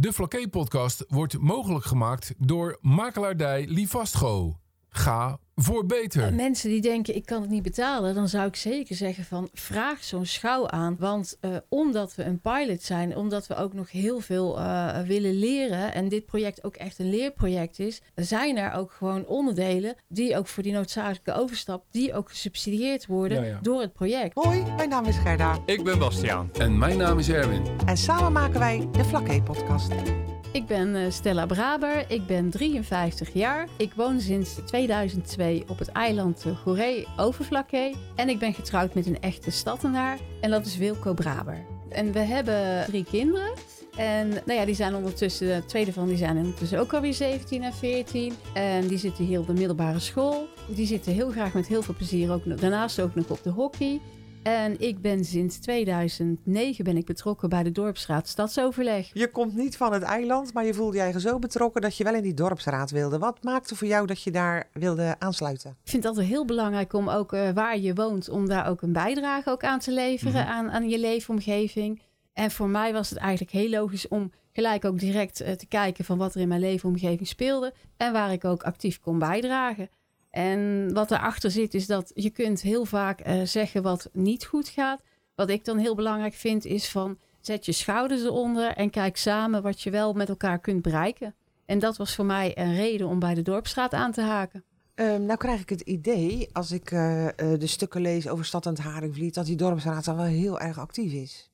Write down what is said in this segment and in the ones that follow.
De Flaké-podcast wordt mogelijk gemaakt door makelaardij Livastgo. Ga voor beter. Mensen die denken ik kan het niet betalen, dan zou ik zeker zeggen van vraag zo'n schouw aan. Want uh, omdat we een pilot zijn, omdat we ook nog heel veel uh, willen leren en dit project ook echt een leerproject is, zijn er ook gewoon onderdelen die ook voor die noodzakelijke overstap, die ook gesubsidieerd worden ja, ja. door het project. Hoi, mijn naam is Gerda. Ik ben Bastiaan. En mijn naam is Erwin. En samen maken wij de Vlakke podcast. Ik ben uh, Stella Braber, ik ben 53 jaar. Ik woon sinds 2002 op het eiland uh, Goeree Overflakkee. En ik ben getrouwd met een echte stadtenaar en dat is Wilco Braber. En we hebben drie kinderen. En nou ja, die zijn ondertussen, de tweede van die zijn ondertussen ook alweer 17 en 14. En die zitten hier op de middelbare school. Die zitten heel graag met heel veel plezier ook daarnaast ook nog op de hockey. En ik ben sinds 2009 ben ik betrokken bij de Dorpsraad Stadsoverleg. Je komt niet van het eiland, maar je voelde je eigen zo betrokken dat je wel in die dorpsraad wilde. Wat maakte voor jou dat je daar wilde aansluiten? Ik vind het altijd heel belangrijk om ook uh, waar je woont, om daar ook een bijdrage ook aan te leveren mm-hmm. aan, aan je leefomgeving. En voor mij was het eigenlijk heel logisch om gelijk ook direct uh, te kijken van wat er in mijn leefomgeving speelde en waar ik ook actief kon bijdragen. En wat erachter zit is dat je kunt heel vaak uh, zeggen wat niet goed gaat. Wat ik dan heel belangrijk vind is van zet je schouders eronder en kijk samen wat je wel met elkaar kunt bereiken. En dat was voor mij een reden om bij de Dorpsstraat aan te haken. Um, nou krijg ik het idee, als ik uh, uh, de stukken lees over Stad en het Haringvliet, dat die Dorpsraad dan wel heel erg actief is.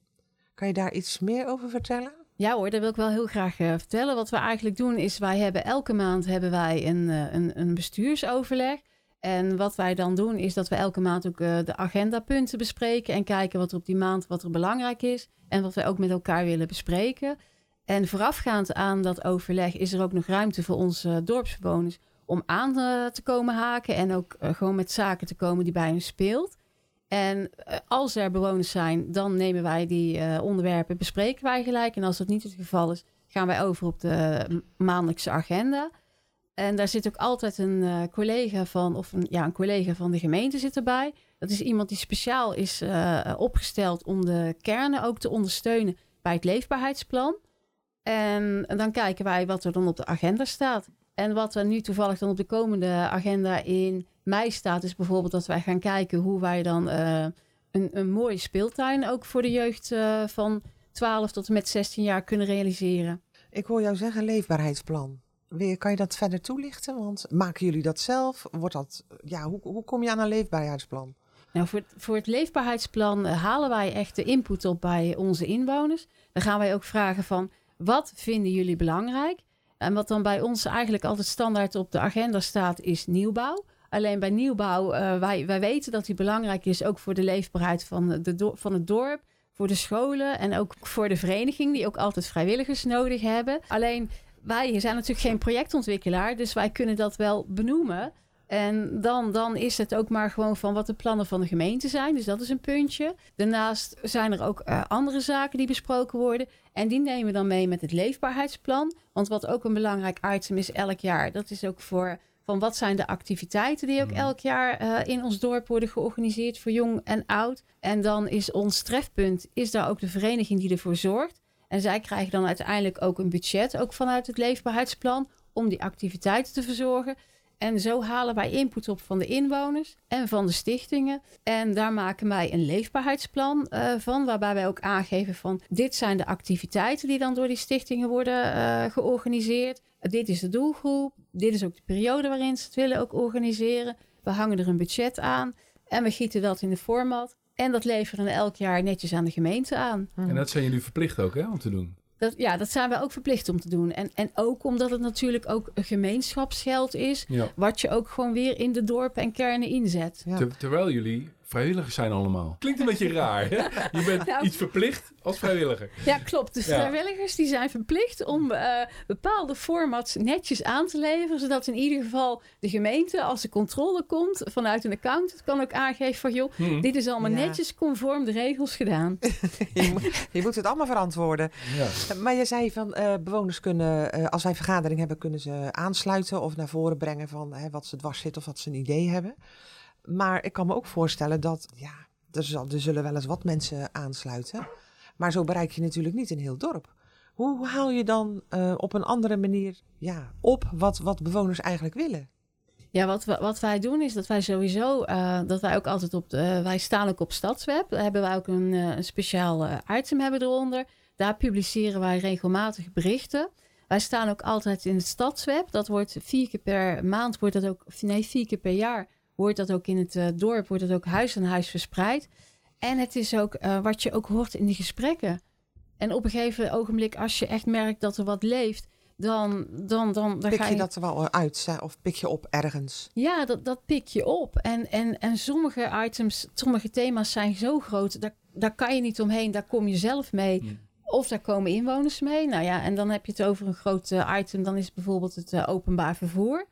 Kan je daar iets meer over vertellen? Ja hoor, dat wil ik wel heel graag uh, vertellen. Wat we eigenlijk doen is, wij hebben elke maand hebben wij een, uh, een, een, bestuursoverleg. En wat wij dan doen is dat we elke maand ook uh, de agendapunten bespreken en kijken wat er op die maand wat er belangrijk is en wat wij ook met elkaar willen bespreken. En voorafgaand aan dat overleg is er ook nog ruimte voor onze dorpsbewoners om aan te komen haken en ook gewoon met zaken te komen die bij hen speelt. En uh, als er bewoners zijn, dan nemen wij die uh, onderwerpen, bespreken wij gelijk. En als dat niet het geval is, gaan wij over op de maandelijkse agenda. En daar zit ook altijd een uh, collega van, of een, ja, een collega van de gemeente zit erbij. Dat is iemand die speciaal is opgesteld om de kernen ook te ondersteunen bij het leefbaarheidsplan. En, en dan kijken wij wat er dan op de agenda staat. En wat er nu toevallig dan op de komende agenda in mei staat, is bijvoorbeeld dat wij gaan kijken hoe wij dan uh, een, een mooie speeltuin ook voor de jeugd uh, van 12 tot en met 16 jaar kunnen realiseren. Ik hoor jou zeggen leefbaarheidsplan. Kan je dat verder toelichten? Want maken jullie dat zelf? Wordt dat, ja, hoe, hoe kom je aan een leefbaarheidsplan? Nou, voor, het, voor het leefbaarheidsplan uh, halen wij echt de input op bij onze inwoners. Dan gaan wij ook vragen van, wat vinden jullie belangrijk? En wat dan bij ons eigenlijk altijd standaard op de agenda staat, is nieuwbouw. Alleen bij nieuwbouw, uh, wij, wij weten dat die belangrijk is ook voor de leefbaarheid van, de, van het dorp, voor de scholen en ook voor de vereniging, die ook altijd vrijwilligers nodig hebben. Alleen wij zijn natuurlijk geen projectontwikkelaar, dus wij kunnen dat wel benoemen. En dan, dan is het ook maar gewoon van wat de plannen van de gemeente zijn. Dus dat is een puntje. Daarnaast zijn er ook uh, andere zaken die besproken worden. En die nemen we dan mee met het leefbaarheidsplan. Want wat ook een belangrijk item is elk jaar, dat is ook voor van wat zijn de activiteiten die ook mm. elk jaar uh, in ons dorp worden georganiseerd voor jong en oud. En dan is ons trefpunt, is daar ook de vereniging die ervoor zorgt. En zij krijgen dan uiteindelijk ook een budget, ook vanuit het leefbaarheidsplan, om die activiteiten te verzorgen. En zo halen wij input op van de inwoners en van de stichtingen. En daar maken wij een leefbaarheidsplan uh, van, waarbij wij ook aangeven van dit zijn de activiteiten die dan door die stichtingen worden uh, georganiseerd. Dit is de doelgroep, dit is ook de periode waarin ze het willen ook organiseren. We hangen er een budget aan en we gieten dat in de format. En dat leveren we elk jaar netjes aan de gemeente aan. En dat zijn jullie verplicht ook hè, om te doen? Dat, ja, dat zijn we ook verplicht om te doen. En, en ook omdat het natuurlijk ook een gemeenschapsgeld is. Ja. Wat je ook gewoon weer in de dorpen en kernen inzet. Ja. Ter, terwijl jullie vrijwilligers zijn allemaal. Klinkt een beetje raar. Hè? Je bent nou, iets verplicht als vrijwilliger. Ja, klopt. De vrijwilligers die zijn verplicht om uh, bepaalde formats netjes aan te leveren. Zodat in ieder geval de gemeente, als de controle komt vanuit een account, het kan ook aangeven van joh, hmm. dit is allemaal ja. netjes conform de regels gedaan. je, moet, je, moet, het allemaal verantwoorden. Ja. Maar je zei van uh, bewoners kunnen, uh, als wij vergadering hebben, kunnen ze aansluiten of naar voren brengen van wat ze dwars zit of wat ze een idee hebben. Maar ik kan me ook voorstellen dat, ja, er, zullen wel eens wat mensen aansluiten. Maar zo bereik je natuurlijk niet een heel dorp. Hoe haal je dan uh, op een andere manier ja, op wat, wat bewoners eigenlijk willen? Ja, wat, wat wij doen is dat wij sowieso, uh, dat wij ook altijd op, de, wij staan ook op Stadsweb. Daar hebben wij ook een, een speciaal item hebben eronder. Daar publiceren wij regelmatig berichten. Wij staan ook altijd in het Stadsweb. Dat wordt vier keer per maand, wordt dat ook, nee, vier keer per jaar wordt dat ook in het dorp, wordt dat ook huis aan huis verspreid. En het is ook uh, wat je ook hoort in die gesprekken. En op een gegeven ogenblik, als je echt merkt dat er wat leeft, dan, dan, dan, dan pik ga je, dat er wel uit of pik je op ergens? Ja, dat, dat pik je op. En, en, en sommige items, sommige thema's zijn zo groot, daar, daar kan je niet omheen, daar kom je zelf mee. Of daar komen inwoners mee. Nou ja, en dan heb je het over een groot uh, item, dan is het bijvoorbeeld het uh, openbaar vervoer.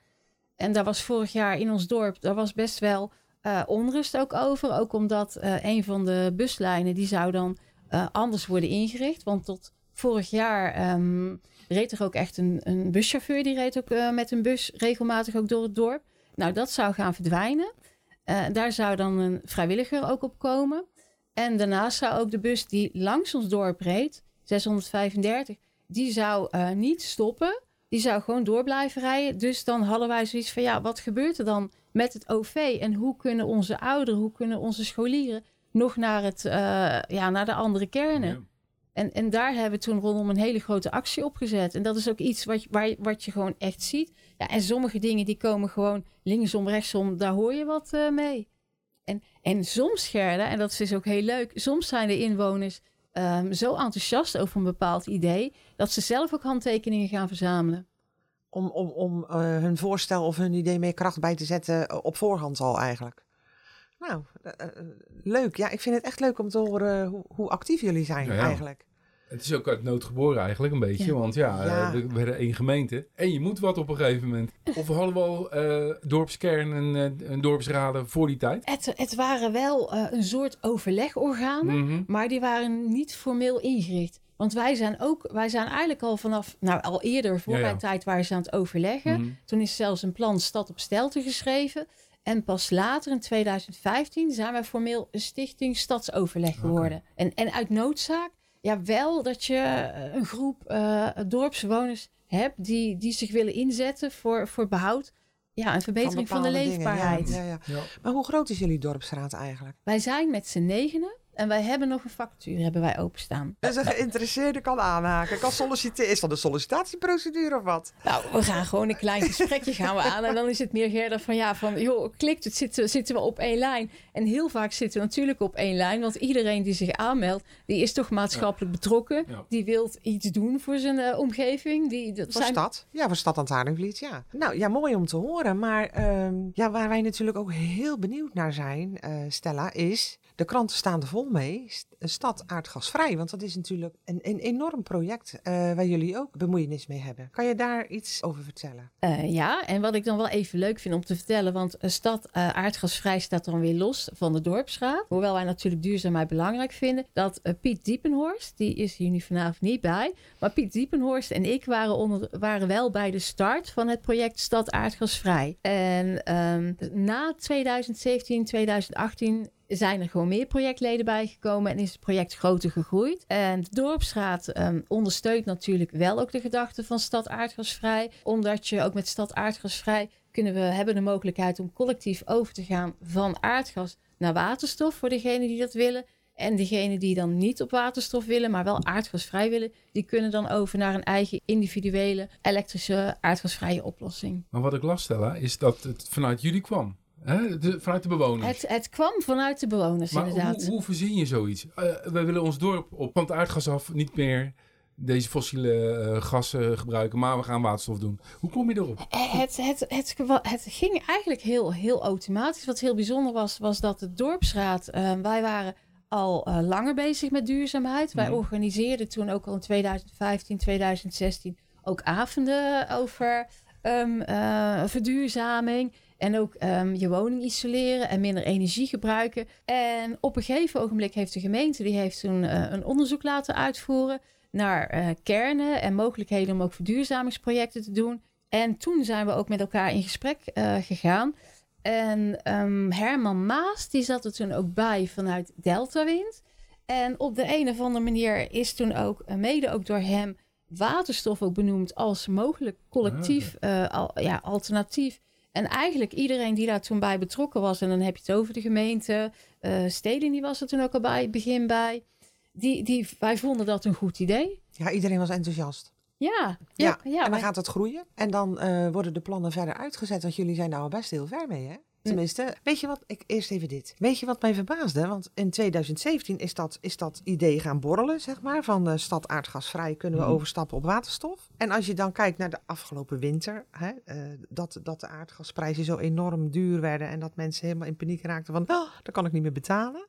En daar was vorig jaar in ons dorp, daar was best wel uh, onrust ook over. Ook omdat een van de buslijnen, die zou dan uh, anders worden ingericht. Want tot vorig jaar um, reed er ook echt een, een buschauffeur. Die reed ook met een bus regelmatig ook door het dorp. Nou, dat zou gaan verdwijnen. Daar zou dan een vrijwilliger ook op komen. En daarnaast zou ook de bus die langs ons dorp reed, 635, die zou niet stoppen. Die zou gewoon door blijven rijden. Dus dan hadden wij zoiets van, ja, wat gebeurt er dan met het OV? En hoe kunnen onze ouderen, hoe kunnen onze scholieren nog naar, het, uh, ja, naar de andere kernen. Ja. En, en daar hebben we toen rondom een hele grote actie opgezet. En dat is ook iets wat, waar, wat je gewoon echt ziet. Ja, en sommige dingen die komen gewoon linksom, rechtsom, daar hoor je wat uh, mee. En, en soms, Gerda, en dat is ook heel leuk, soms zijn de inwoners um, zo enthousiast over een bepaald idee, dat ze zelf ook handtekeningen gaan verzamelen. Om, om, om uh, hun voorstel of hun idee meer kracht bij te zetten op voorhand al eigenlijk. Nou, uh, leuk. Ja, ik vind het echt leuk om te horen hoe, hoe actief jullie zijn ja, ja. eigenlijk. Het is ook uit nood geboren eigenlijk een beetje. Ja. Want ja, ja. we werden één gemeente. En je moet wat op een gegeven moment. Of we hadden wel uh, dorpskern en uh, een dorpsraden voor die tijd? Het, het waren wel uh, een soort overlegorganen. Mm -hmm. Maar die waren niet formeel ingericht. Want wij zijn ook, wij zijn eigenlijk al vanaf, nou al eerder voor mijn tijd waren ze aan het overleggen. Mm -hmm. Toen is zelfs een plan Stad op Stelte geschreven. En pas later, in 2015, zijn wij formeel een stichting stadsoverleg geworden. Okay. En, en uit noodzaak, ja, wel dat je een groep uh, dorpsbewoners hebt die, die zich willen inzetten voor, voor behoud. Ja, een verbetering van, van de leefbaarheid. Dingen, ja, ja, ja. Maar hoe groot is jullie dorpsraad eigenlijk? Wij zijn met z'n negenen. En wij hebben nog een vacature, hebben wij openstaan. Dus een geïnteresseerde kan aanhaken, kan solliciteren. Is dat een sollicitatieprocedure of wat? Nou, we gaan gewoon een klein gesprekje gaan we aan. En dan is het meer Gerda van ja, van joh, klikt het, zitten, zitten we op één lijn. En heel vaak zitten we natuurlijk op één lijn. Want iedereen die zich aanmeldt, die is toch maatschappelijk ja. betrokken. Ja. Die wil iets doen voor zijn uh, omgeving. Die, dat voor zijn... stad? Ja, voor stad Haringvliet, ja. Nou, ja, mooi om te horen. Maar um, ja, waar wij natuurlijk ook heel benieuwd naar zijn, uh, Stella, is... De kranten staan er vol mee. Stad aardgasvrij. Want dat is natuurlijk een, een enorm project uh, waar jullie ook bemoeienis mee hebben. Kan je daar iets over vertellen? Uh, ja, en wat ik dan wel even leuk vind om te vertellen. Want stad aardgasvrij staat dan weer los van de dorpsraad. Hoewel wij natuurlijk duurzaamheid belangrijk vinden. Dat Piet Diepenhorst, die is hier nu vanavond niet bij. Maar Piet Diepenhorst en ik waren, onder, waren wel bij de start van het project Stad aardgasvrij. En um, na 2017, 2018 zijn er gewoon meer projectleden bijgekomen en is het project groter gegroeid. En de dorpsraad um, ondersteunt natuurlijk wel ook de gedachte van Stad Aardgasvrij, omdat je ook met Stad Aardgasvrij kunnen we hebben de mogelijkheid om collectief over te gaan van aardgas naar waterstof voor degenen die dat willen. En degenen die dan niet op waterstof willen, maar wel aardgasvrij willen, die kunnen dan over naar een eigen individuele elektrische aardgasvrije oplossing. Maar wat ik las, Stella, is dat het vanuit jullie kwam. Hè? De, vanuit de bewoners? Het, het, kwam vanuit de bewoners, maar inderdaad. Hoe, hoe verzin je zoiets? Uh, wij willen ons dorp op het aardgas af niet meer deze fossiele uh, gassen gebruiken, maar we gaan waterstof doen. Hoe kom je erop? Het, het, het, het, ging eigenlijk heel, heel automatisch. Wat heel bijzonder was, was dat de dorpsraad, uh, wij waren al uh, langer bezig met duurzaamheid. Wij mm. organiseerden toen ook al in 2015, 2016 ook avonden over um, verduurzaming. En ook um, je woning isoleren en minder energie gebruiken. En op een gegeven ogenblik heeft de gemeente die heeft toen uh, een onderzoek laten uitvoeren naar uh, kernen en mogelijkheden om ook verduurzamingsprojecten te doen. En toen zijn we ook met elkaar in gesprek uh, gegaan. En um, Herman Maas, die zat er toen ook bij vanuit Deltawind. En op de een of andere manier is toen ook, mede ook door hem, waterstof ook benoemd als mogelijk collectief Ah, al, ja, alternatief. En eigenlijk iedereen die daar toen bij betrokken was, en dan heb je het over de gemeente, uh, Steding, die was er toen ook al bij, begin bij. Die, die, wij vonden dat een goed idee. Ja, iedereen was enthousiast. Ja, ja, ja, en dan gaat het groeien. En dan uh, worden de plannen verder uitgezet. Want jullie zijn nou al best heel ver mee, hè? Tenminste, weet je wat? Ik, eerst even dit. Weet je wat mij verbaasde? Want in 2017 is dat, is dat idee gaan borrelen, zeg maar. Van de stad aardgasvrij kunnen we Mhm. overstappen op waterstof. En als je dan kijkt naar de afgelopen winter, hè, eh, dat, dat de aardgasprijzen zo enorm duur werden. En dat mensen helemaal in paniek raakten van, oh, dat kan ik niet meer betalen.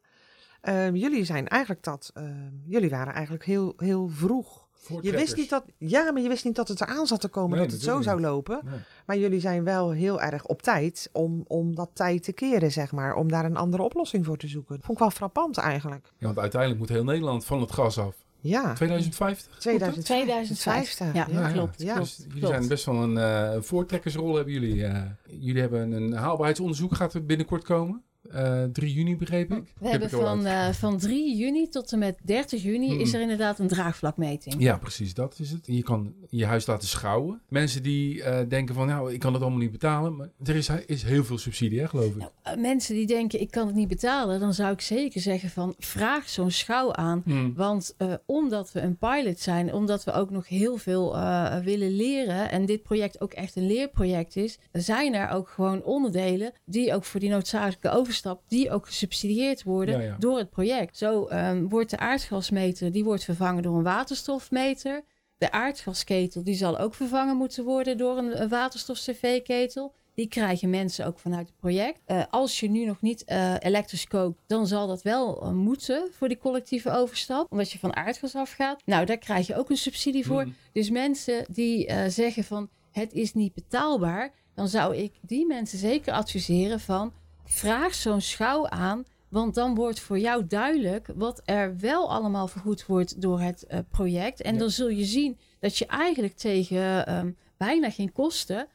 Ehm, jullie zijn eigenlijk dat, ehm, jullie waren eigenlijk heel, heel vroeg. Je wist niet dat, ja, maar je wist niet dat het eraan zat te komen, Nee, dat het zo zou lopen. Nee. Maar jullie zijn wel heel erg op tijd om, om dat tijd te keren, zeg maar. Om daar een andere oplossing voor te zoeken. Vond ik wel frappant eigenlijk. Ja, want uiteindelijk moet heel Nederland van het gas af. Ja, 2050? 2050. Ja, ja. klopt. Ja. Dus jullie klopt. zijn best wel een eh, voortrekkersrol hebben jullie. eh. jullie hebben een haalbaarheidsonderzoek gaat er binnenkort komen. Eh 3 juni begreep ik. We Heb hebben ik van, eh, van 3 juni tot en met 30 juni Mm. is er inderdaad een draagvlakmeting. Ja, precies, dat is het. Je kan je huis laten schouwen. Mensen die eh, denken van, nou, ik kan het allemaal niet betalen. Maar er is, is heel veel subsidie, hè, geloof ik. Nou, mensen die denken ik kan het niet betalen, dan zou ik zeker zeggen van vraag zo'n schouw aan. Hmm. Want eh, omdat we een pilot zijn, omdat we ook nog heel veel eh, willen leren en dit project ook echt een leerproject is, zijn er ook gewoon onderdelen die ook voor die noodzakelijke overstap, die ook gesubsidieerd worden Ja, ja. door het project. Zo ehm, wordt de aardgasmeter, die wordt vervangen door een waterstofmeter. De aardgasketel, die zal ook vervangen moeten worden door een, een waterstof-cv-ketel. Die krijgen mensen ook vanuit het project. Eh, als je nu nog niet eh, elektrisch kookt, dan zal dat wel eh, moeten voor die collectieve overstap. Omdat je van aardgas afgaat. Nou, daar krijg je ook een subsidie voor. Hmm. Dus mensen die zeggen van het is niet betaalbaar, dan zou ik die mensen zeker adviseren van vraag zo'n schouw aan. Want dan wordt voor jou duidelijk wat er wel allemaal vergoed wordt door het eh, project. En Ja. dan zul je zien dat je eigenlijk tegen ehm, bijna geen kosten.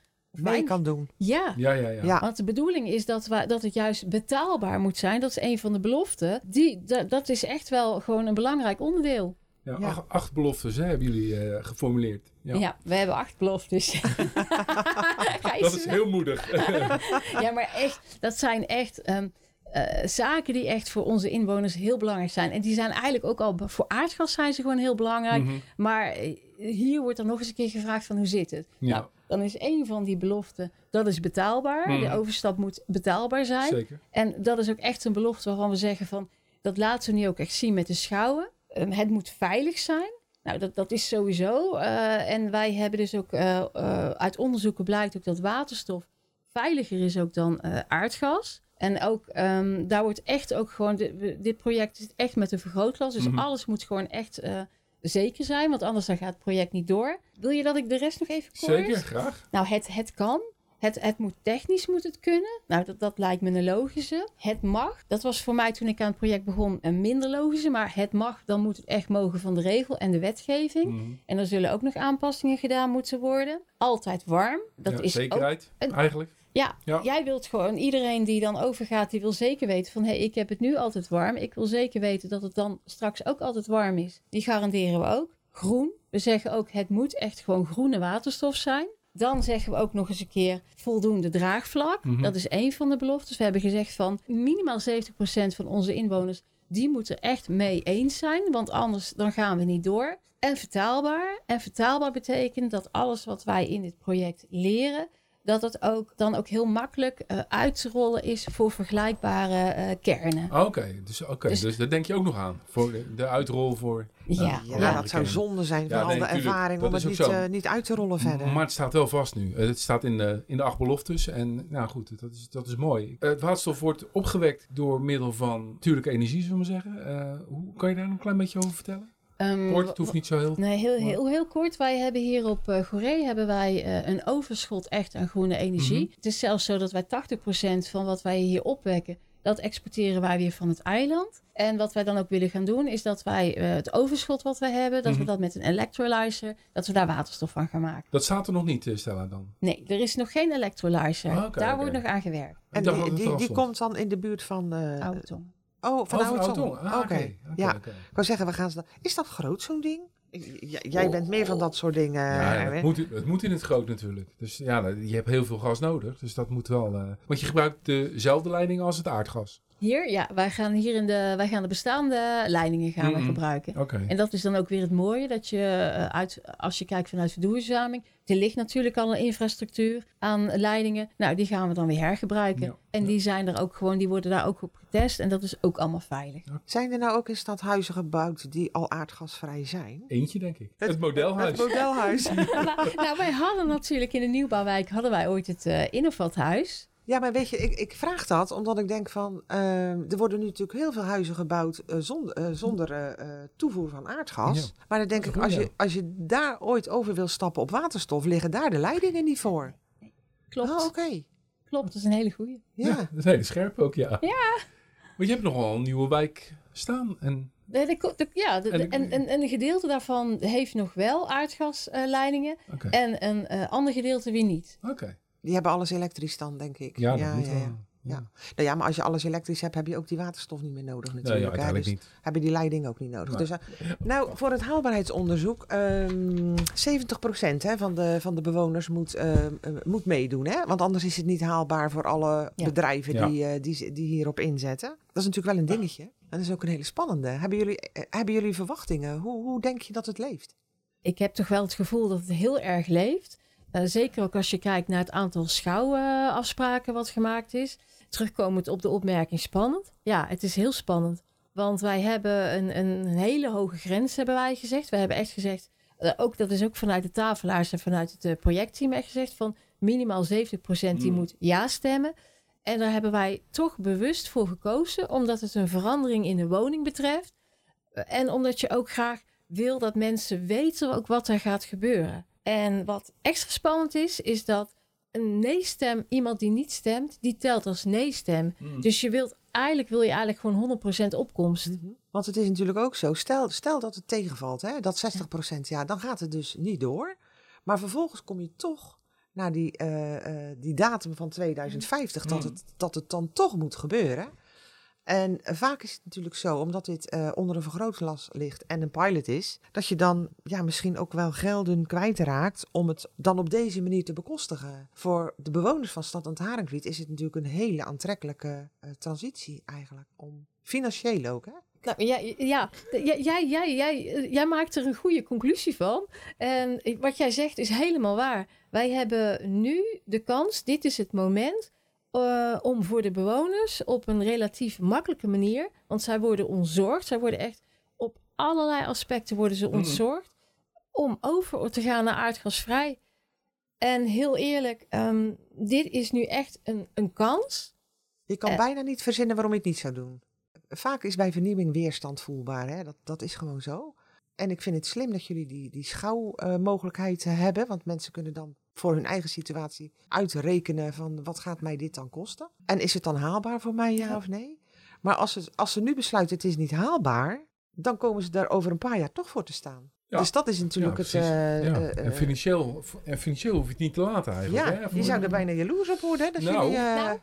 kan doen. Ja, Ja, ja, ja. Ja. want de bedoeling is dat, we, dat het juist betaalbaar moet zijn. Dat is een van de beloften. Die, da- dat is echt wel gewoon een belangrijk onderdeel. Ja, Ja. Acht, acht beloftes hè, hebben jullie eh, geformuleerd. Ja. Ja. we hebben acht beloftes. Je Dat is heel moedig. Ja, maar echt, dat zijn echt ehm, eh, zaken die echt voor onze inwoners heel belangrijk zijn. En die zijn eigenlijk ook al voor aardgas zijn ze gewoon heel belangrijk. Mhm. Maar eh, hier wordt dan nog eens een keer gevraagd van hoe zit het? Ja. Nou, dan is een van die beloften, dat is betaalbaar. Mhm. De overstap moet betaalbaar zijn. Zeker. En dat is ook echt een belofte waarvan we zeggen van... dat laten we nu ook echt zien met de schouwen. Ehm, het moet veilig zijn. Nou, dat, dat is sowieso. Eh, en wij hebben dus ook... eh, eh, uit onderzoeken blijkt ook dat waterstof veiliger is ook dan aardgas. En ook ehm, daar wordt echt ook gewoon... Dit, project is echt met een vergrootglas. Dus Mhm. alles moet gewoon echt zeker zijn. Want anders dan gaat het project niet door. Wil je dat ik de rest nog even kort? Zeker, graag. Nou, het, het kan. Het, het moet technisch moet het kunnen. Nou, dat, dat lijkt me een logische. Het mag. Dat was voor mij toen ik aan het project begon een minder logische. Maar het mag, dan moet het echt mogen van de regel en de wetgeving. Mhm. En er zullen ook nog aanpassingen gedaan moeten worden. Altijd warm. Dat Ja, is ook zekerheid, een- eigenlijk. ja, Ja. jij wilt gewoon, iedereen die dan overgaat, die wil zeker weten van hé, hey, ik heb het nu altijd warm. Ik wil zeker weten dat het dan straks ook altijd warm is. Die garanderen we ook. Groen. We zeggen ook, het moet echt gewoon groene waterstof zijn. Dan zeggen we ook nog eens een keer voldoende draagvlak. Mhm. Dat is één van de beloftes. We hebben gezegd van minimaal 70% van onze inwoners, die moeten echt mee eens zijn. Want anders dan gaan we niet door. En vertaalbaar. En vertaalbaar betekent dat alles wat wij in dit project leren, dat het ook dan ook heel makkelijk eh, uit te rollen is voor vergelijkbare eh, kernen. Oké, dus, oké, Dus- dus daar denk je ook nog aan. Voor de, de uitrol voor... Ja, Ja, ja. dat zou zonde zijn Ja, van al nee, de ervaring om het niet, eh, niet uit te rollen verder. Maar het staat wel vast nu. Eh, Het staat in de, in de acht beloftes. En nou goed, dat is, dat is mooi. Eh, Het waterstof wordt opgewekt door middel van natuurlijke energie, zullen we zeggen. Eh, hoe kan je daar een klein beetje over vertellen? Ehm, Kort, het hoeft niet zo heel... Nee, heel, heel, heel kort. Wij hebben hier op eh Goree hebben wij eh, een overschot echt aan groene energie. Mhm. Het is zelfs zo dat wij 80% van wat wij hier opwekken, dat exporteren wij weer van het eiland. En wat wij dan ook willen gaan doen, is dat wij eh, het overschot wat wij hebben, dat Mhm. we dat met een electrolyzer, dat we daar waterstof van gaan maken. Dat staat er nog niet, Stella, dan. Nee, er is nog geen electrolyzer. Ah, daar wordt nog aan gewerkt. En die, die, komt dan in de buurt van... eh, Oude tong. Oh, van Oh. Ah, Oké. Ja, ik wou zeggen, we gaan ze. Is dat groot, zo'n ding? jij bent meer van dat soort dingen. Ja, het, moet, het moet in het groot natuurlijk. Dus ja, je hebt heel veel gas nodig. Dus dat moet wel. Uh, want je gebruikt dezelfde leiding als het aardgas. Hier, ja, wij gaan hier in de, wij gaan de bestaande leidingen gaan we gebruiken. Okay. En dat is dan ook weer het mooie, dat je uh, uit, als je kijkt vanuit verduurzaming, er ligt natuurlijk al een infrastructuur aan leidingen. Nou, die gaan we dan weer hergebruiken. en die zijn er ook gewoon, die worden daar ook op getest. En dat is ook allemaal veilig. Zijn er nou ook in stad huizen gebouwd die al aardgasvrij zijn? Eentje, denk ik. Het, modelhuis. Het modelhuis. nou, wij hadden natuurlijk in de nieuwbouwwijk hadden wij ooit het uh, Innovathuis. Ja, maar weet je, ik, ik vraag dat omdat ik denk van... Uh, er worden nu natuurlijk heel veel huizen gebouwd uh, zonder, uh, zonder toevoer van aardgas. Maar dan denk ik, als je, als je daar ooit over wil stappen op waterstof... liggen daar de leidingen niet voor. Klopt. Oh, oké. Klopt, dat is een hele goeie. Ja. ja, dat is een hele scherp ook, ja. Ja. Maar je hebt nogal een nieuwe wijk staan en... De, de, ja, de, en, en, en, een gedeelte daarvan heeft nog wel aardgasleidingen. Okay. En een ander gedeelte weer niet. Oké. Die hebben alles elektrisch dan, denk ik. Ja, ja, ja, ja. Ja. Nou ja, maar als je alles elektrisch hebt, heb je ook die waterstof niet meer nodig natuurlijk. Nee, ja, dus niet. heb je die leiding ook niet nodig. Dus, uh, nou, voor het haalbaarheidsonderzoek, um, 70% hè, van, de, van de bewoners moet, uh, moet meedoen. Hè? Want anders is het niet haalbaar voor alle bedrijven die, uh, die, die hierop inzetten. Dat is natuurlijk wel een dingetje. En dat is ook een hele spannende. Hebben jullie, hebben jullie verwachtingen? Hoe, hoe denk je dat het leeft? Ik heb toch wel het gevoel dat het heel erg leeft. Uh, zeker ook als je kijkt naar het aantal schouwafspraken wat gemaakt is. Terugkomend op de opmerking spannend. Ja, het is heel spannend. Want wij hebben een, een hele hoge grens, hebben wij gezegd. We hebben echt gezegd, uh, ook, dat is ook vanuit de tafelaars en vanuit het uh, projectteam echt gezegd, van minimaal 70% die mm. moet ja stemmen. En daar hebben wij toch bewust voor gekozen, omdat het een verandering in de woning betreft. En omdat je ook graag wil dat mensen weten ook wat er gaat gebeuren. En wat extra spannend is, is dat een nee-stem, iemand die niet stemt, die telt als nee-stem. Hmm. Dus je wilt eigenlijk wil je eigenlijk gewoon 100% opkomst. Mhm. Want het is natuurlijk ook zo, stel, stel dat het tegenvalt, hè, dat 60%, ja, dan gaat het dus niet door. Maar vervolgens kom je toch naar die, uh, uh, die datum van 2050, dat, hmm. het, dat het dan toch moet gebeuren. En vaak is het natuurlijk zo, omdat dit uh, onder een vergrootglas ligt en een pilot is, dat je dan ja, misschien ook wel gelden kwijtraakt om het dan op deze manier te bekostigen. Voor de bewoners van Stad het Haringvliet is het natuurlijk een hele aantrekkelijke uh, transitie eigenlijk. Om, financieel ook, hè? Nou, ja, ja, jij, jij, jij, jij maakt er een goede conclusie van. En wat jij zegt is helemaal waar. Wij hebben nu de kans, dit is het moment uh, om voor de bewoners op een relatief makkelijke manier, want zij worden ontzorgd, zij worden echt op allerlei aspecten worden ze mhm. ontzorgd, om over te gaan naar aardgasvrij. En heel eerlijk, um, dit is nu echt een, een kans. Je kan uh, bijna niet verzinnen waarom je het niet zou doen. Vaak is bij vernieuwing weerstand voelbaar. Hè? Dat, dat is gewoon zo. En ik vind het slim dat jullie die, die schouwmogelijkheid uh, hebben. Want mensen kunnen dan voor hun eigen situatie uitrekenen van wat gaat mij dit dan kosten? En is het dan haalbaar voor mij, ja, of nee? Maar als, het, als ze nu besluiten het is niet haalbaar, dan komen ze daar over een paar jaar toch voor te staan. Ja. Dus dat is natuurlijk het. Uh, ja. uh, en, financieel, en financieel hoef je het niet te laten eigenlijk. Ja, hè, je zou er bijna jaloers op worden. Dat nou, jullie, nou,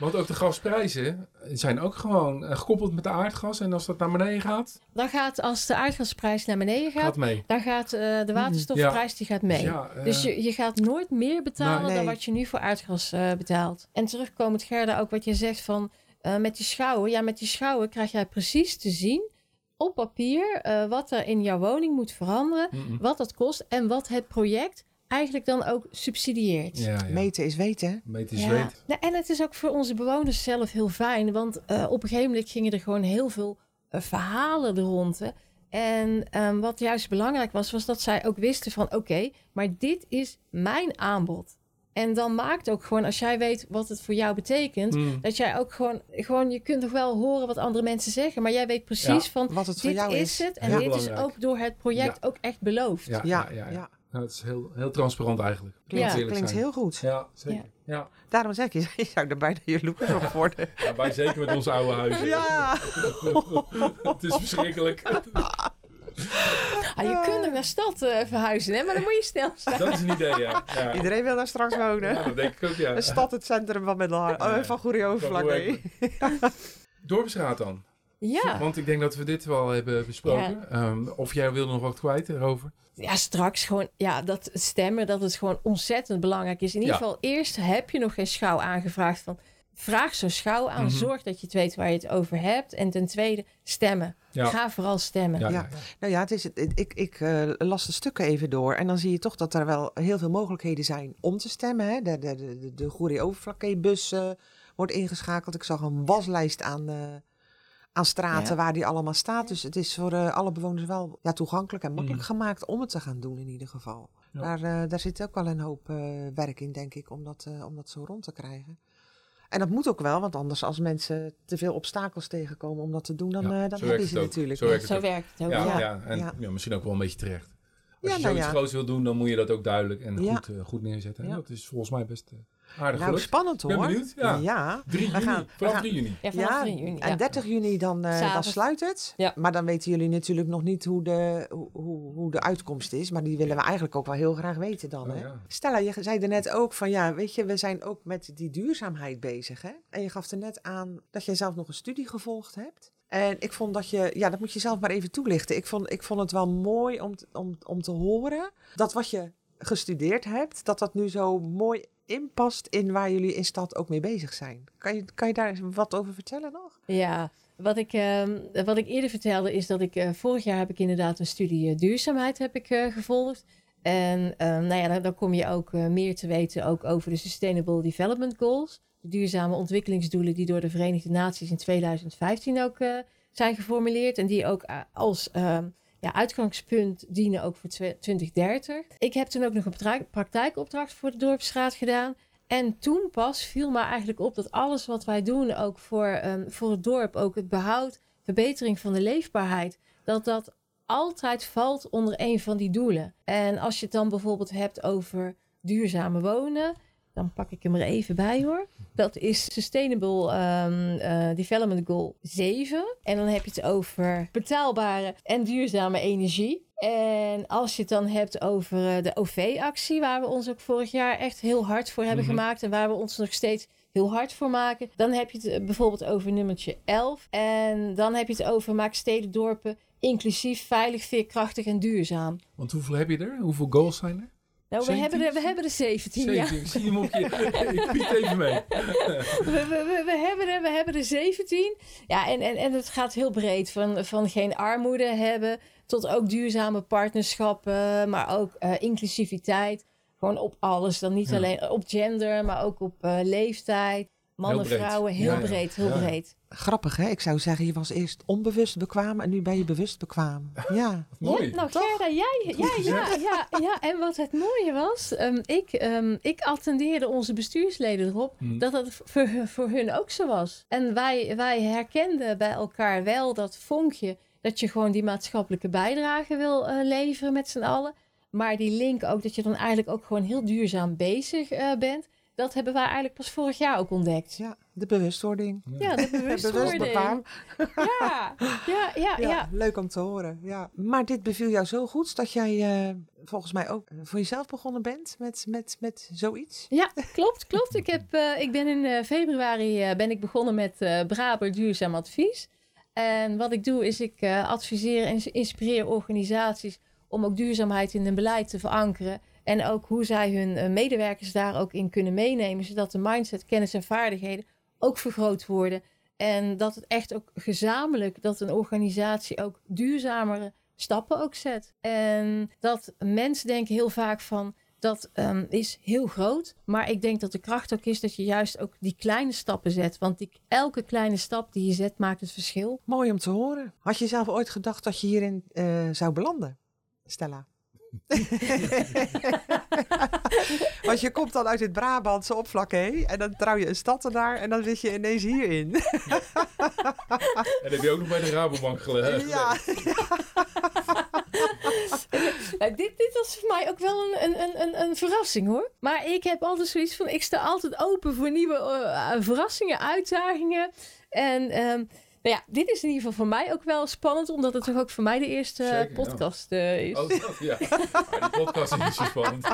want ook de gasprijzen zijn ook gewoon eh, gekoppeld met de aardgas. En als dat naar beneden gaat? Dan gaat, als de aardgasprijs naar beneden gaat, mee. dan gaat uh, de waterstofprijs die gaat mee. Dus, ja, uh, dus je, je gaat nooit meer betalen nee. dan wat je nu voor aardgas uh, betaalt. En terugkomend Gerda, ook wat je zegt van met die schouwen. Ja, met die schouwen krijg jij precies te zien op papier wat er in jouw woning moet veranderen. Mm -mm. Wat dat kost en wat het project eigenlijk dan ook subsidieert. Ja, ja. Meten is weten. Meten is weten. Nou, en het is ook voor onze bewoners zelf heel fijn. Want uh, op een gegeven moment gingen er gewoon heel veel uh, verhalen er rond. En um, wat juist belangrijk was, was dat zij ook wisten van... oké, okay, maar dit is mijn aanbod. En dan maakt ook gewoon, als jij weet wat het voor jou betekent, mm. dat jij ook gewoon, gewoon, je kunt toch wel horen wat andere mensen zeggen, maar jij weet precies ja, van, wat het dit voor jou is, is het en dit is ook door het project ook echt beloofd. ja, ja. ja. Nou, het is heel, heel transparant eigenlijk. Klinkt, ja. klinkt heel goed. Ja, zeker. Ja. Daarom zeg ik, je zou er bijna jaloers op worden. Ja, wij zeker met onze oude huizen. Ja. het is verschrikkelijk. Ah, je kunt ook naar stad uh, verhuizen, hè? maar dan moet je snel zijn. Dat is een idee, ja. ja. Iedereen wil daar straks wonen. Ja, dat denk ik ook, ja. Een stad, het centrum van Middelhaar. Oh, van Goede Overvlakke. Dorpsraad dan. Ja. Want ik denk dat we dit wel hebben besproken. Ehm, of jij wil nog wat kwijt erover? Ja, straks gewoon, ja, dat stemmen, dat het gewoon ontzettend belangrijk is. In ieder Ja. geval, eerst heb je nog geen schouw aangevraagd van, vraag zo'n schouw aan, Mhm. zorg dat je het weet waar je het over hebt. En ten tweede, stemmen. Ja. Ga vooral stemmen. Ja, Ja. ja, ja. Nou ja, het is, ik, ik eh, las de stukken even door. En dan zie je toch dat er wel heel veel mogelijkheden zijn om te stemmen. Hè? De, de, de, de, Overflakkee-bus eh, wordt ingeschakeld. Ik zag een waslijst aan, eh, aan straten Ja. waar die allemaal staat. Dus het is voor eh, alle bewoners wel ja, toegankelijk en makkelijk gemaakt om het te gaan doen in ieder geval. Ja. Daar, eh, daar zit ook wel een hoop eh, werk in, denk ik, om dat, eh, om dat zo rond te krijgen. En dat moet ook wel, want anders als mensen te veel obstakels tegenkomen om dat te doen, dan, Ja, dan werkt heb je het ze natuurlijk. Zo werkt het Zo ook. werkt het ook. Ja, Ja. ja. en Ja. ja, misschien ook wel een beetje terecht. Als Ja, je nou zoiets ja. groots wil doen, dan moet je dat ook duidelijk en Ja. goed, goed neerzetten. En dat is volgens mij best aardig Nou, spannend Ik ben hoor. benieuwd. Ja. Ja. 3 We gaan- we vanaf gaan- 3 juni. Ja, vanaf Ja, 3 juni. en ja. 30 juni dan, eh, dan sluit het. Ja. Maar dan weten jullie natuurlijk nog niet hoe de, hoe, hoe, hoe de uitkomst is. Maar die willen we eigenlijk ook wel heel graag weten dan. Oh, hè? ja. Stella, je zei er net ook van ja, weet je, we zijn ook met die duurzaamheid bezig. Hè? En je gaf er net aan dat jij zelf nog een studie gevolgd hebt. En ik vond dat je, ja, dat moet je zelf maar even toelichten. Ik vond, ik vond het wel mooi om, te- om, om te horen dat wat je gestudeerd hebt, dat dat nu zo mooi inpast in waar jullie in stad ook mee bezig zijn. Kan je, kan je daar wat over vertellen nog? Ja, wat ik, ehm, wat ik eerder vertelde is dat ik eh, vorig jaar heb ik inderdaad een studie eh, duurzaamheid heb ik, eh, gevolgd. En ehm, nou ja, dan, dan kom je ook meer te weten ook over de Sustainable Development Goals. De duurzame ontwikkelingsdoelen die door de Verenigde Naties in 2015 ook zijn geformuleerd. En die ook als ehm, ja, uitgangspunt dienen ook voor twe- 2030. Ik heb toen ook nog een pra- praktijkopdracht voor de Dorpsraad gedaan. En toen pas viel me eigenlijk op dat alles wat wij doen, ook voor, ehm, voor het dorp, ook het behoud, verbetering van de leefbaarheid, dat dat altijd valt onder een van die doelen. En als je het dan bijvoorbeeld hebt over duurzame wonen, dan pak ik hem er even bij hoor. Dat is Sustainable ehm, eh, Development Goal 7. En dan heb je het over betaalbare en duurzame energie. En als je het dan hebt over eh, de OV-actie, waar we ons ook vorig jaar echt heel hard voor hebben Mhm. gemaakt en waar we ons nog steeds heel hard voor maken. Dan heb je het eh, bijvoorbeeld over nummertje 11. En dan heb je het over maak steden, dorpen inclusief, veilig, veerkrachtig en duurzaam. Want hoeveel heb je er? Hoeveel goals zijn er? Nou, we 17? hebben, er, we hebben er 17, ja. 17. Ik zie hem op je. ik piet even mee. We, we, we, hebben er, we hebben er 17. Ja, en, en, en het gaat heel breed. Van, van geen armoede hebben tot ook duurzame partnerschappen, maar ook eh, inclusiviteit. Gewoon op alles. Dan niet Ja. alleen op gender, maar ook op eh, leeftijd. Mannen, vrouwen, heel Ja, breed, heel Ja. breed. Grappig, hè? Ik zou zeggen, je was eerst onbewust bekwaam en nu ben je bewust bekwaam. Ja. Mooi. Ja, nou, Gerda, jij, ja, ja, ja, ja. En wat het mooie was, ehm, ik, ehm, ik attendeerde onze bestuursleden erop Hmm. dat dat voor, hun- voor hun ook zo was. En wij, wij herkenden bij elkaar wel dat vonkje dat je gewoon die maatschappelijke bijdrage wil eh, leveren met z'n allen. Maar die link ook dat je dan eigenlijk ook gewoon heel duurzaam bezig eh, bent. Dat hebben wij eigenlijk pas vorig jaar ook ontdekt. ja, de bewustwording. Ja, de Bewust bewustwording. Ja, ja, ja, Ja, ja. leuk om te horen. Ja. Maar dit beviel jou zo goed dat jij eh, volgens mij ook eh, voor jezelf begonnen bent met, met, met zoiets. Ja, klopt, klopt. Ik, heb, eh, ik ben in eh, februari eh, ben ik begonnen met eh Braber Duurzaam Advies. En wat ik doe is ik eh, adviseer en inspireer organisaties om ook duurzaamheid in hun beleid te verankeren. En ook hoe zij hun eh, medewerkers daar ook in kunnen meenemen, zodat de mindset, kennis en vaardigheden ook vergroot worden. En dat het echt ook gezamenlijk, dat een organisatie ook duurzamere stappen ook zet. En dat mensen denken heel vaak van, dat ehm, is heel groot. Maar ik denk dat de kracht ook is dat je juist ook die kleine stappen zet. Want die, elke kleine stap die je zet maakt het verschil. Mooi om te horen. Had je zelf ooit gedacht dat je hierin eh, zou belanden, Stella? Want je komt dan uit het Brabantse opvlakke en dan trouw je een stad ernaar en dan zit je ineens hierin. En dat heb je ook nog bij de Rabobank gele- ja. Nou, dit, dit was voor mij ook wel een, een, een, een, een verrassing hoor. Maar ik heb altijd zoiets van, ik sta altijd open voor nieuwe eh, verrassingen, uitdagingen. En ehm, Nou ja, dit is in ieder geval voor mij ook wel spannend, omdat het toch ook voor mij de eerste Zeker, ja. podcast eh, is. Oh, dat, ja. Maar die podcast is niet zo spannend.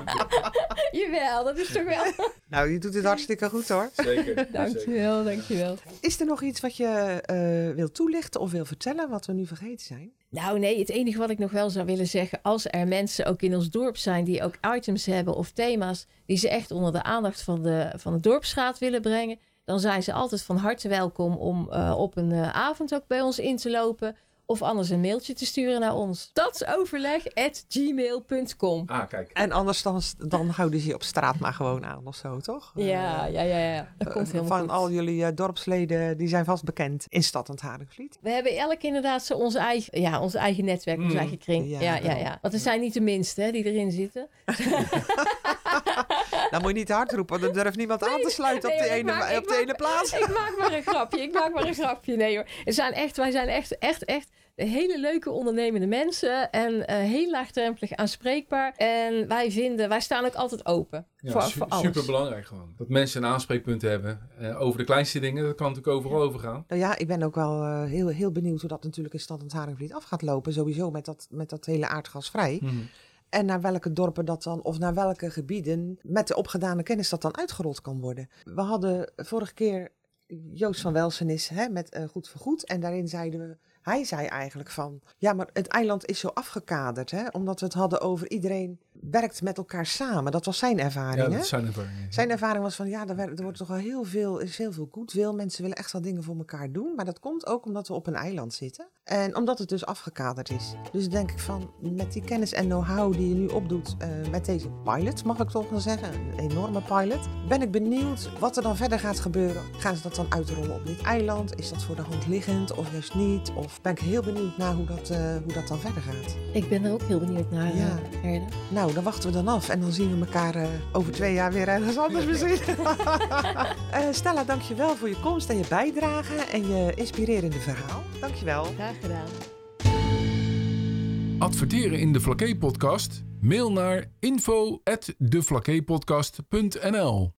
Jawel, dat is toch wel. Nou, je doet het hartstikke goed hoor. Zeker. zeker. dankjewel, dankjewel. Is er nog iets wat je eh wilt toelichten of wil vertellen wat we nu vergeten zijn? Nou nee, het enige wat ik nog wel zou willen zeggen, als er mensen ook in ons dorp zijn die ook items hebben of thema's die ze echt onder de aandacht van de, van de dorpsraad willen brengen, dan zijn ze altijd van harte welkom om eh, op een eh, avond ook bij ons in te lopen. Of anders een mailtje te sturen naar ons. Stadsoverleg.gmail.com Ah, kijk. En anders dan, dan houden ze je op straat maar gewoon aan of zo, toch? Ja, ja, ja, ja. Dat Eh, komt helemaal Van goed. al jullie eh, dorpsleden, die zijn vast bekend in Stad en het Haringvliet. We hebben elk inderdaad zo onze eigen, ja, onze eigen netwerk, onze Mm. eigen kring. Ja, Ja, ja. Want er zijn niet de minste hè, die erin zitten. Dan moet je niet hard roepen, want dan durft niemand aan te sluiten nee, op, ik ene, maak- op de maak- ene plaats. Ik maak maar een grapje. Ik maak maar een grapje. Nee hoor. Er zijn echt, wij zijn echt, echt, echt hele leuke ondernemende mensen. En eh, heel laagdrempelig aanspreekbaar. En wij vinden, wij staan ook altijd open. Ja, voor, su- voor alles. super belangrijk gewoon. Dat mensen een aanspreekpunt hebben. eh, over de kleinste dingen. Dat kan natuurlijk overal over gaan. Nou ja, ik ben ook wel eh, heel, heel benieuwd hoe dat natuurlijk in Stad en het Haringvliet af gaat lopen. Sowieso met dat, met dat hele aardgasvrij. Mhm. En naar welke dorpen dat dan, of naar welke gebieden met de opgedane kennis dat dan uitgerold kan worden. We hadden vorige keer Joost van Welsen is hè, met eh, Goed voor Goed. En daarin zeiden we, hij zei eigenlijk van, ja maar het eiland is zo afgekaderd. Hè, omdat we het hadden over iedereen werkt met elkaar samen. Dat was zijn ervaring. Ja, hè? dat zijn ervaringen. Zijn ervaring was van ja, er, er wordt toch wel heel veel, is heel veel goodwill. Mensen willen echt wel dingen voor elkaar doen. Maar dat komt ook omdat we op een eiland zitten. En omdat het dus afgekaderd is. Dus denk ik van met die kennis en know-how die je nu opdoet eh, met deze pilot, mag ik toch wel zeggen, een enorme pilot. Ben ik benieuwd wat er dan verder gaat gebeuren. Gaan ze dat dan uitrollen op dit eiland? Is dat voor de hand liggend of juist niet? Of ben ik heel benieuwd naar hoe dat, eh, hoe dat dan verder gaat. Ik ben er ook heel benieuwd naar, Ja. eh. Nou, dan wachten we dan af en dan zien we elkaar over twee jaar weer ergens anders misschien. Stella, dankjewel voor je komst en je bijdrage en je inspirerende verhaal. Dankjewel. Graag gedaan. Adverteren in de Flaké podcast? Mail naar info@deflakeepodcast.nl